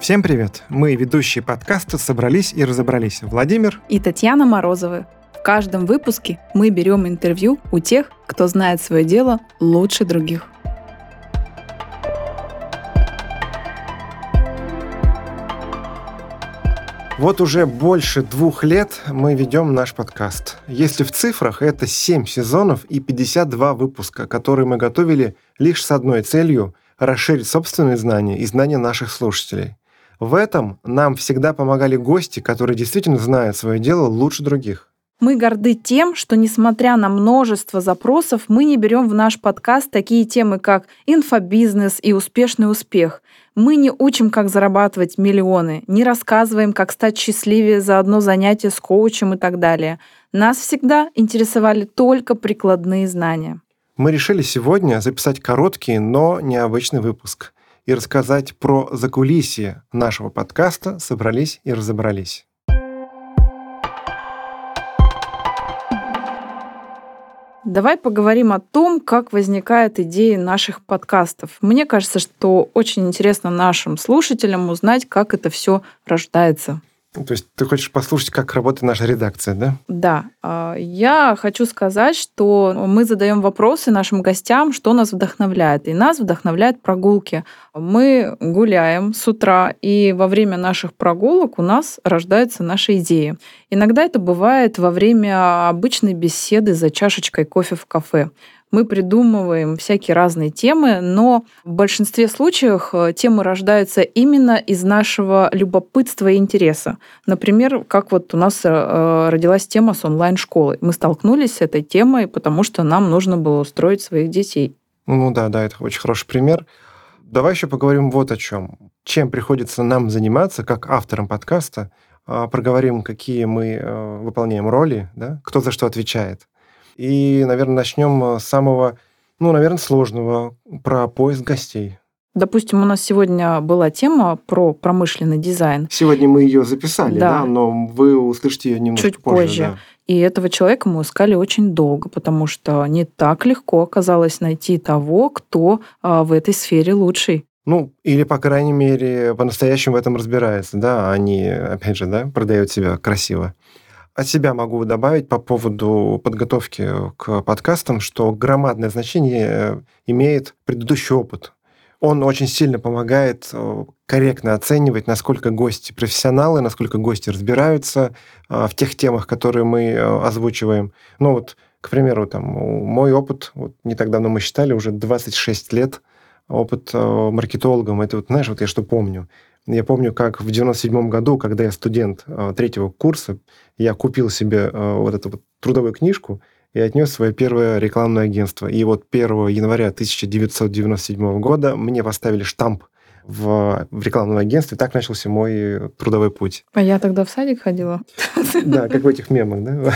Всем привет! Мы, ведущие подкаста, собрались и разобрались. Владимир и Татьяна Морозовы. В каждом выпуске мы берем интервью у тех, кто знает свое дело лучше других. Вот уже больше двух лет мы ведем наш подкаст. Если в цифрах, это 7 сезонов и 52 выпуска, которые мы готовили лишь с одной целью – расширить собственные знания и знания наших слушателей. В этом нам всегда помогали гости, которые действительно знают свое дело лучше других. Мы горды тем, что, несмотря на множество запросов, мы не берем в наш подкаст такие темы, как инфобизнес и успешный успех. Мы не учим, как зарабатывать миллионы, не рассказываем, как стать счастливее за одно занятие с коучем и так далее. Нас всегда интересовали только прикладные знания. Мы решили сегодня записать короткий, но необычный выпуск – и рассказать про закулисье нашего подкаста «Собрались и разобрались». Давай поговорим о том, как возникает идея наших подкастов. Мне кажется, что очень интересно нашим слушателям узнать, как это все рождается. Ну, то есть ты хочешь послушать, как работает наша редакция, да? Да. А, я хочу сказать, что мы задаем вопросы нашим гостям, что нас вдохновляет. И нас вдохновляют прогулки. Мы гуляем с утра, и во время наших прогулок у нас рождаются наши идеи. Иногда это бывает во время обычной беседы за чашечкой кофе в кафе мы придумываем всякие разные темы, но в большинстве случаев э, темы рождаются именно из нашего любопытства и интереса. Например, как вот у нас э, родилась тема с онлайн-школой. Мы столкнулись с этой темой, потому что нам нужно было устроить своих детей. Ну да, да, это очень хороший пример. Давай еще поговорим вот о чем. Чем приходится нам заниматься, как авторам подкаста, а, проговорим, какие мы э, выполняем роли, да? кто за что отвечает. И, наверное, начнем с самого, ну, наверное, сложного, про поиск гостей. Допустим, у нас сегодня была тема про промышленный дизайн. Сегодня мы ее записали, да, да но вы услышите ее немножко Чуть позже. позже. Да. И этого человека мы искали очень долго, потому что не так легко оказалось найти того, кто а, в этой сфере лучший. Ну, или, по крайней мере, по-настоящему в этом разбирается, да, они, опять же, да, продают себя красиво. От себя могу добавить по поводу подготовки к подкастам, что громадное значение э, имеет предыдущий опыт. Он очень сильно помогает э, корректно оценивать, насколько гости профессионалы, насколько гости разбираются э, в тех темах, которые мы озвучиваем. Ну вот, к примеру, там, мой опыт, вот не так давно мы считали, уже 26 лет опыт маркетологом. Это вот, знаешь, вот я что помню. Я помню, как в 97 году, когда я студент э, третьего курса, я купил себе э, вот эту вот трудовую книжку и отнес свое первое рекламное агентство. И вот 1 января 1997 года мне поставили штамп в, в рекламном агентстве. Так начался мой трудовой путь. А я тогда в садик ходила. Да, как в этих мемах, да?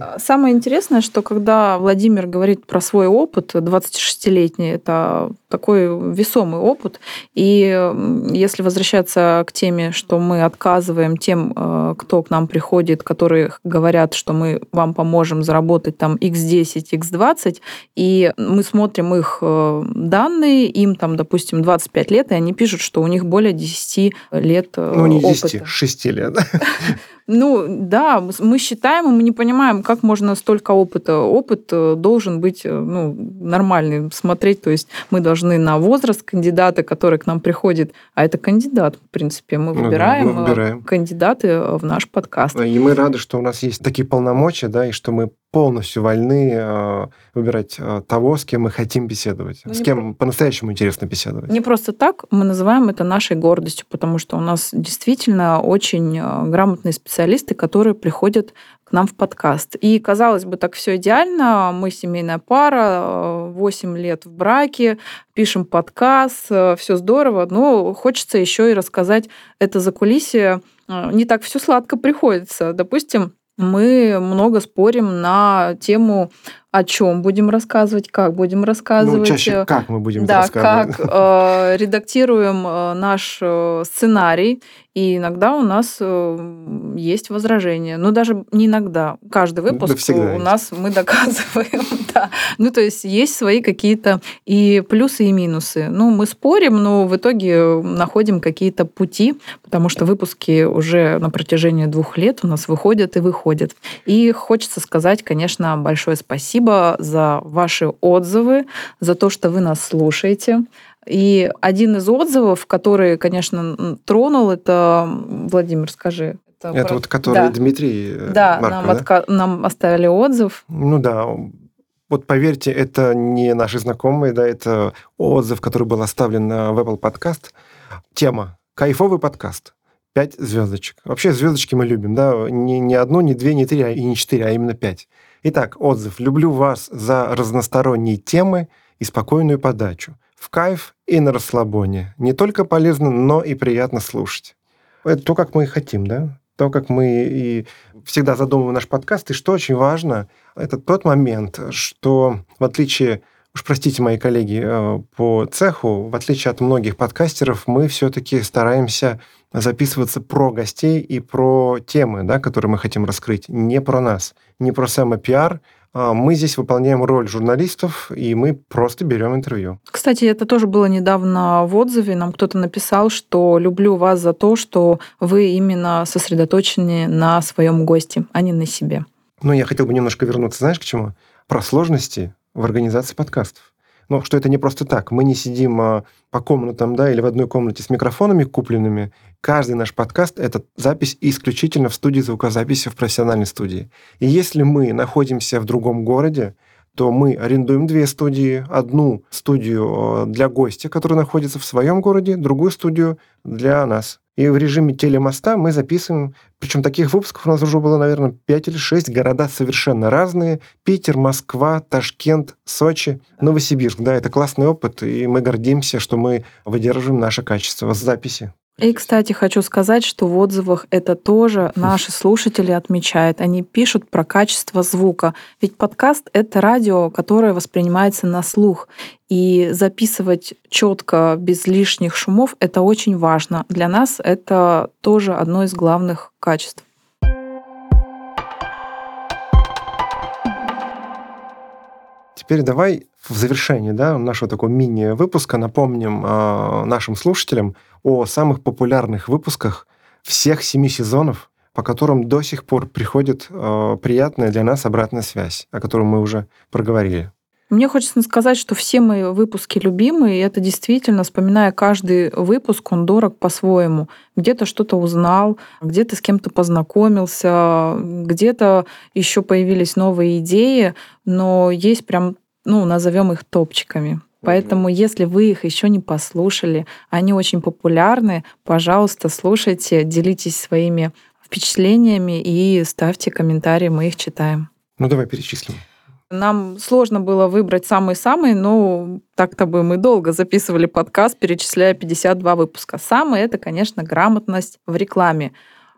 А, самое интересное, что когда Владимир говорит про свой опыт, 26-летний, это такой весомый опыт. И если возвращаться к теме, что мы отказываем тем, э, кто к нам приходит, которые говорят, что мы вам поможем заработать там x10, x20, и мы смотрим их э, данные, им там, допустим, 25 лет, и они пишут, что у них более 10 лет э, ну, не 10, опыта. 6 лет. Ну, да, мы считаем, и мы не понимаем, как можно столько опыта. Опыт э, должен быть э, ну, нормальный, смотреть, то есть мы должны на возраст кандидата, который к нам приходит, а это кандидат, в принципе, мы выбираем, ну, да, мы выбираем. кандидаты в наш подкаст. И мы рады, что у нас есть такие полномочия, да, и что мы полностью вольны э, выбирать э, того, с кем мы хотим беседовать, ну, с кем про... по-настоящему интересно беседовать. Не просто так, мы называем это нашей гордостью, потому что у нас действительно очень э, грамотные специалисты, которые приходят к нам в подкаст. И, казалось бы, так все идеально. Мы семейная пара, 8 лет в браке, пишем подкаст, все здорово, но хочется еще и рассказать это за кулисье. Не так все сладко приходится. Допустим, мы много спорим на тему о чем будем рассказывать, как будем рассказывать. Ну, чаще как мы будем да, рассказывать. как э, редактируем э, наш э, сценарий, и иногда у нас э, есть возражения. Ну, даже не иногда. Каждый выпуск да у есть. нас мы доказываем. да. Ну, то есть есть свои какие-то и плюсы, и минусы. Ну, мы спорим, но в итоге находим какие-то пути, потому что выпуски уже на протяжении двух лет у нас выходят и выходят. И хочется сказать, конечно, большое спасибо за ваши отзывы, за то, что вы нас слушаете. И один из отзывов, который, конечно, тронул, это Владимир, скажи. Это про- вот который да. Дмитрий э, Да, Марков, нам, да? отка- нам оставили отзыв. Ну да, вот поверьте, это не наши знакомые, да, это отзыв, который был оставлен на в Apple Podcast. Тема «Кайфовый подкаст». Пять звездочек. Вообще звездочки мы любим, да, не, не одну, не две, не три, а- и не четыре, а именно пять. Итак, отзыв. Люблю вас за разносторонние темы и спокойную подачу. В кайф и на расслабоне. Не только полезно, но и приятно слушать. Это то, как мы и хотим, да? То, как мы и всегда задумываем наш подкаст. И что очень важно, это тот момент, что в отличие, уж простите мои коллеги э, по цеху, в отличие от многих подкастеров, мы все-таки стараемся записываться про гостей и про темы, да, которые мы хотим раскрыть, не про нас, не про самопиар. А Мы здесь выполняем роль журналистов, и мы просто берем интервью. Кстати, это тоже было недавно в отзыве. Нам кто-то написал, что люблю вас за то, что вы именно сосредоточены на своем госте, а не на себе. Но я хотел бы немножко вернуться, знаешь, к чему? Про сложности в организации подкастов. Ну, что это не просто так. Мы не сидим а, по комнатам, да, или в одной комнате с микрофонами купленными. Каждый наш подкаст — это запись исключительно в студии звукозаписи, в профессиональной студии. И если мы находимся в другом городе, то мы арендуем две студии. Одну студию э, для гостя, который находится в своем городе, другую студию для нас. И в режиме телемоста мы записываем, причем таких выпусков у нас уже было, наверное, 5 или 6, города совершенно разные. Питер, Москва, Ташкент, Сочи, Новосибирск. Да, это классный опыт, и мы гордимся, что мы выдерживаем наше качество записи. И, кстати, хочу сказать, что в отзывах это тоже наши слушатели отмечают. Они пишут про качество звука. Ведь подкаст — это радио, которое воспринимается на слух. И записывать четко, без лишних шумов, это очень важно. Для нас это тоже одно из главных качеств. Теперь давай в завершении да, нашего такого мини-выпуска напомним э, нашим слушателям о самых популярных выпусках всех семи сезонов, по которым до сих пор приходит э, приятная для нас обратная связь, о которой мы уже проговорили. Мне хочется сказать, что все мои выпуски любимые, и это действительно, вспоминая каждый выпуск, он дорог по-своему. Где-то что-то узнал, где-то с кем-то познакомился, где-то еще появились новые идеи, но есть прям, ну, назовем их топчиками. Поэтому, если вы их еще не послушали, они очень популярны, пожалуйста, слушайте, делитесь своими впечатлениями и ставьте комментарии, мы их читаем. Ну, давай перечислим. Нам сложно было выбрать самый-самый, но так-то бы мы долго записывали подкаст, перечисляя 52 выпуска. Самый это, конечно, грамотность в рекламе.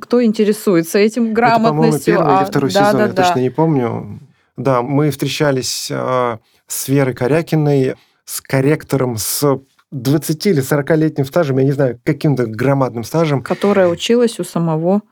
Кто интересуется этим грамотностью? Это, по-моему, первый а, или второй да, сезон, да, я да. точно не помню. Да, мы встречались э, с Верой Корякиной, с корректором с 20 или 40-летним стажем, я не знаю, каким-то громадным стажем. Которая училась у самого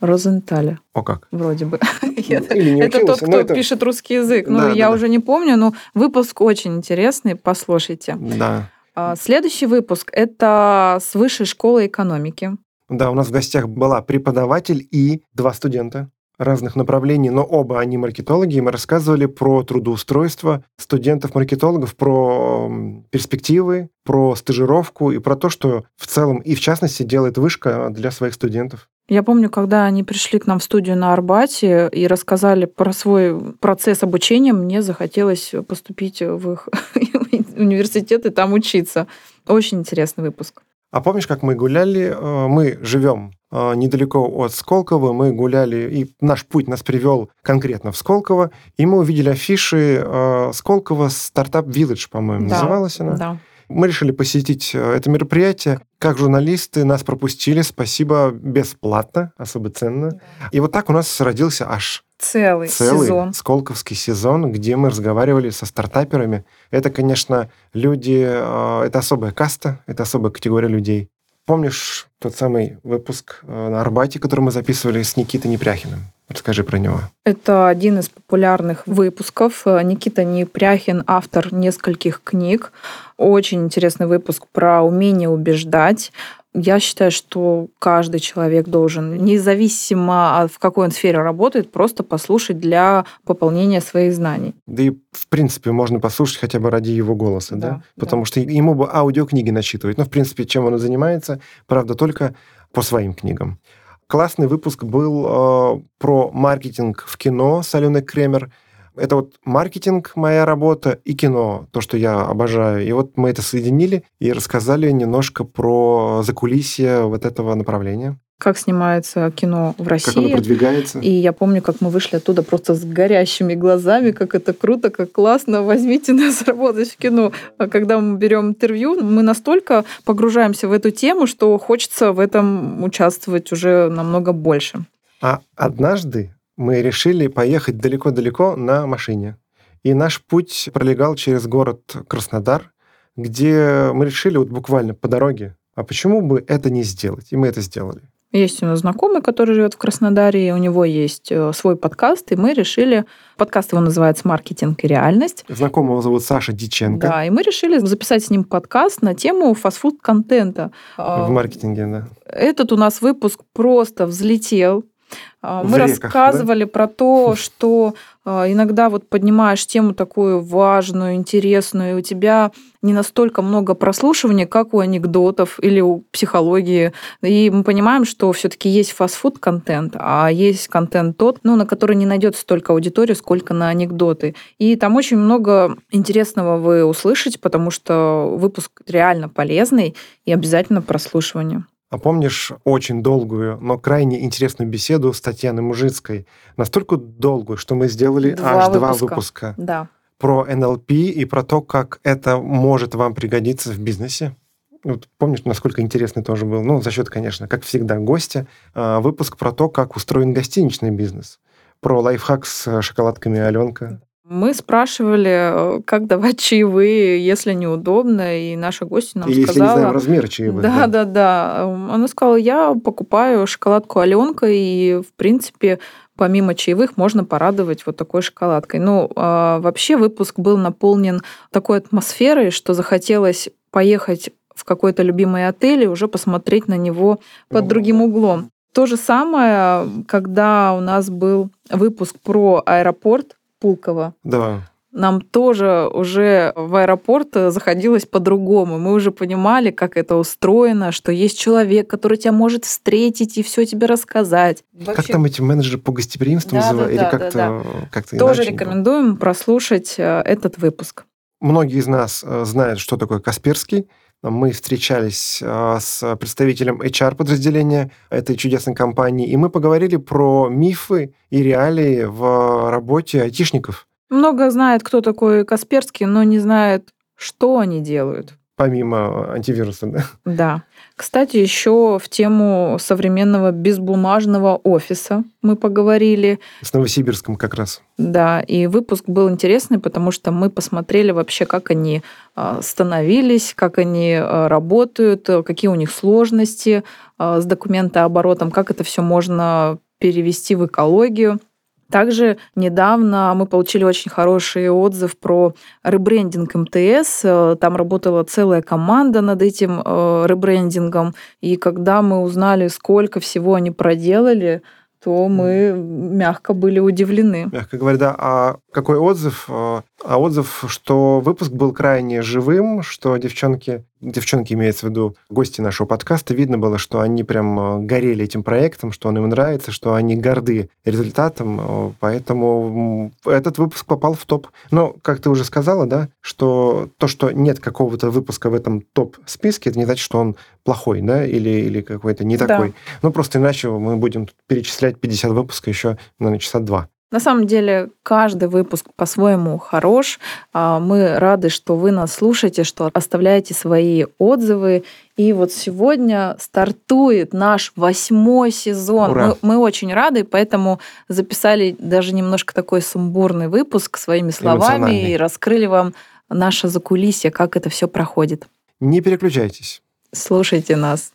Розенталя, О как. вроде бы. Или не Это училась, тот, кто это- пишет русский язык. Ну, Да, да, я да. уже не помню, но выпуск очень интересный, послушайте. Да. А, Следующий выпуск – это с Высшей школы экономики. Да, у нас в гостях была преподаватель и два студента разных направлений, но оба они маркетологи, и мы рассказывали про трудоустройство студентов-маркетологов, про перспективы, про стажировку и про то, что в целом и в частности делает вышка для своих студентов. Я помню, когда они пришли к нам в студию на Арбате и рассказали про свой процесс обучения, мне захотелось поступить в их университет и там учиться. Очень интересный выпуск. А помнишь, как мы гуляли? Э, Мы живем недалеко от Сколково, мы гуляли, и наш путь нас привел конкретно в Сколково, и мы увидели афиши э, Сколково стартап Village, по-моему, Да, называлась она. Да. Мы решили посетить э, это мероприятие. Как журналисты нас пропустили, спасибо, бесплатно, особо ценно. И вот так у нас родился аж Целый, целый сезон. сколковский сезон, где мы разговаривали со стартаперами. Это, конечно, люди, э, это особая каста, это особая категория людей. Помнишь тот самый выпуск э, на Арбате, который мы записывали с Никитой Непряхиным? Расскажи про него. Это один из популярных выпусков. Никита Непряхин, автор нескольких книг. Очень интересный выпуск про умение убеждать. Я считаю, что каждый человек должен, независимо от в какой он сфере работает, просто послушать для пополнения своих знаний. Да и, в принципе, можно послушать хотя бы ради его голоса, да? Да, Потому да. что ему бы аудиокниги начитывать. Ну, в принципе, чем он и занимается, правда, только по своим книгам. Классный выпуск был э, про маркетинг в кино с Аленой Кремер. Это вот маркетинг, моя работа, и кино, то, что я обожаю. И вот мы это соединили и рассказали немножко про закулисье вот этого направления, Как снимается кино в как оно России. продвигается. И я помню, как мы вышли оттуда просто с горящими глазами, как это круто, как классно, возьмите нас работать в кино. А когда мы берем интервью, мы настолько погружаемся в эту тему, что хочется в этом участвовать уже намного больше. А однажды мы решили поехать далеко-далеко на машине. И наш путь пролегал через город Краснодар, где мы решили вот буквально по дороге, а почему бы это не сделать? И мы это сделали. Есть у нас знакомый, который живет в Краснодаре, у него есть э, свой подкаст, и мы решили... Подкаст его называется «Маркетинг и реальность». Знакомого зовут Саша Диченко Да, и мы решили записать с ним подкаст на тему фастфуд-контента. В маркетинге, да. Этот у нас выпуск просто взлетел. А, В Мы реках, рассказывали про то, что а, иногда вот поднимаешь тему такую важную, интересную, и у тебя не настолько много прослушивания, как у анекдотов или у психологии. И мы понимаем, что все-таки есть фастфуд-контент, а есть контент тот, ну, на который не найдется столько аудитории, сколько на анекдоты. И там очень много интересного вы услышите, потому что выпуск реально полезный и обязательно прослушивание. А помнишь очень долгую, но крайне интересную беседу с Татьяной Мужицкой? Настолько долгую, что мы сделали Два аж два выпуска. выпуска Да. про НЛП и про то, как это может вам пригодиться в бизнесе. Вот помнишь, насколько интересный тоже был? Ну, за счет, конечно, как всегда, гостя. А, Выпуск про то, как устроен гостиничный бизнес. Про лайфхак с шоколадками Аленка. Мы спрашивали, э, как давать чаевые, если неудобно, и наша гостья нам Или если не сказала... знаем размеры чаевых. да, да, да. Она сказала, я покупаю шоколадку Аленка, и, в принципе, помимо чаевых можно порадовать вот такой шоколадкой. Ну, а, вообще выпуск был наполнен такой атмосферой, что захотелось поехать в какой-то любимый отель и уже посмотреть на него под Ну, другим да. углом. То же самое, когда у нас был выпуск про аэропорт Пулково. Да. Нам тоже уже в аэропорт заходилось по-другому. Мы уже понимали, как это устроено, что есть человек, который тебя может встретить и все тебе рассказать. Как там эти менеджеры по гостеприимству Да, называют? да, Или да, как-то, да, как-то Тоже иначе, рекомендуем прослушать э, этот выпуск. Многие из нас э, знают, что такое Касперский. Мы встречались э, с представителем HR-подразделения этой чудесной компании, и мы поговорили про мифы и реалии в работе айтишников, Много знает, кто такой Касперский, но не знает, что они делают. Помимо антивируса. да. Да. Кстати, еще в тему современного безбумажного офиса мы поговорили. С Новосибирском как раз. Да, и выпуск был интересный, потому что мы посмотрели вообще, как они а, становились, как они а, работают, какие у них сложности а, с документооборотом, как это все можно перевести в экологию. Также недавно мы получили очень хороший отзыв про ребрендинг МТС. Э, Там работала целая команда над этим э, ребрендингом. И когда мы узнали, сколько всего они проделали, то мы мягко были удивлены. Мягко говоря, да. А какой отзыв? А отзыв, что выпуск был крайне живым, что девчонки, девчонки имеется в виду гости нашего подкаста, видно было, что они прям э, горели этим проектом, что он им нравится, что они горды результатом, э, поэтому этот выпуск попал в топ. Но, как ты уже сказала, да, что то, что нет какого-то выпуска в этом топ-списке, это не значит, что он плохой, да, или, или какой-то не Да. такой. Ну, просто иначе мы будем перечислять 50 выпусков еще, наверное, часа два. На самом деле, каждый выпуск по-своему хорош. А, мы рады, что вы нас слушаете, что оставляете свои отзывы. И вот сегодня стартует наш восьмой сезон. Ура! Мы, мы очень рады, поэтому записали даже немножко такой сумбурный выпуск своими словами и раскрыли вам наше закулисье, как это все проходит. Не переключайтесь. Слушайте нас.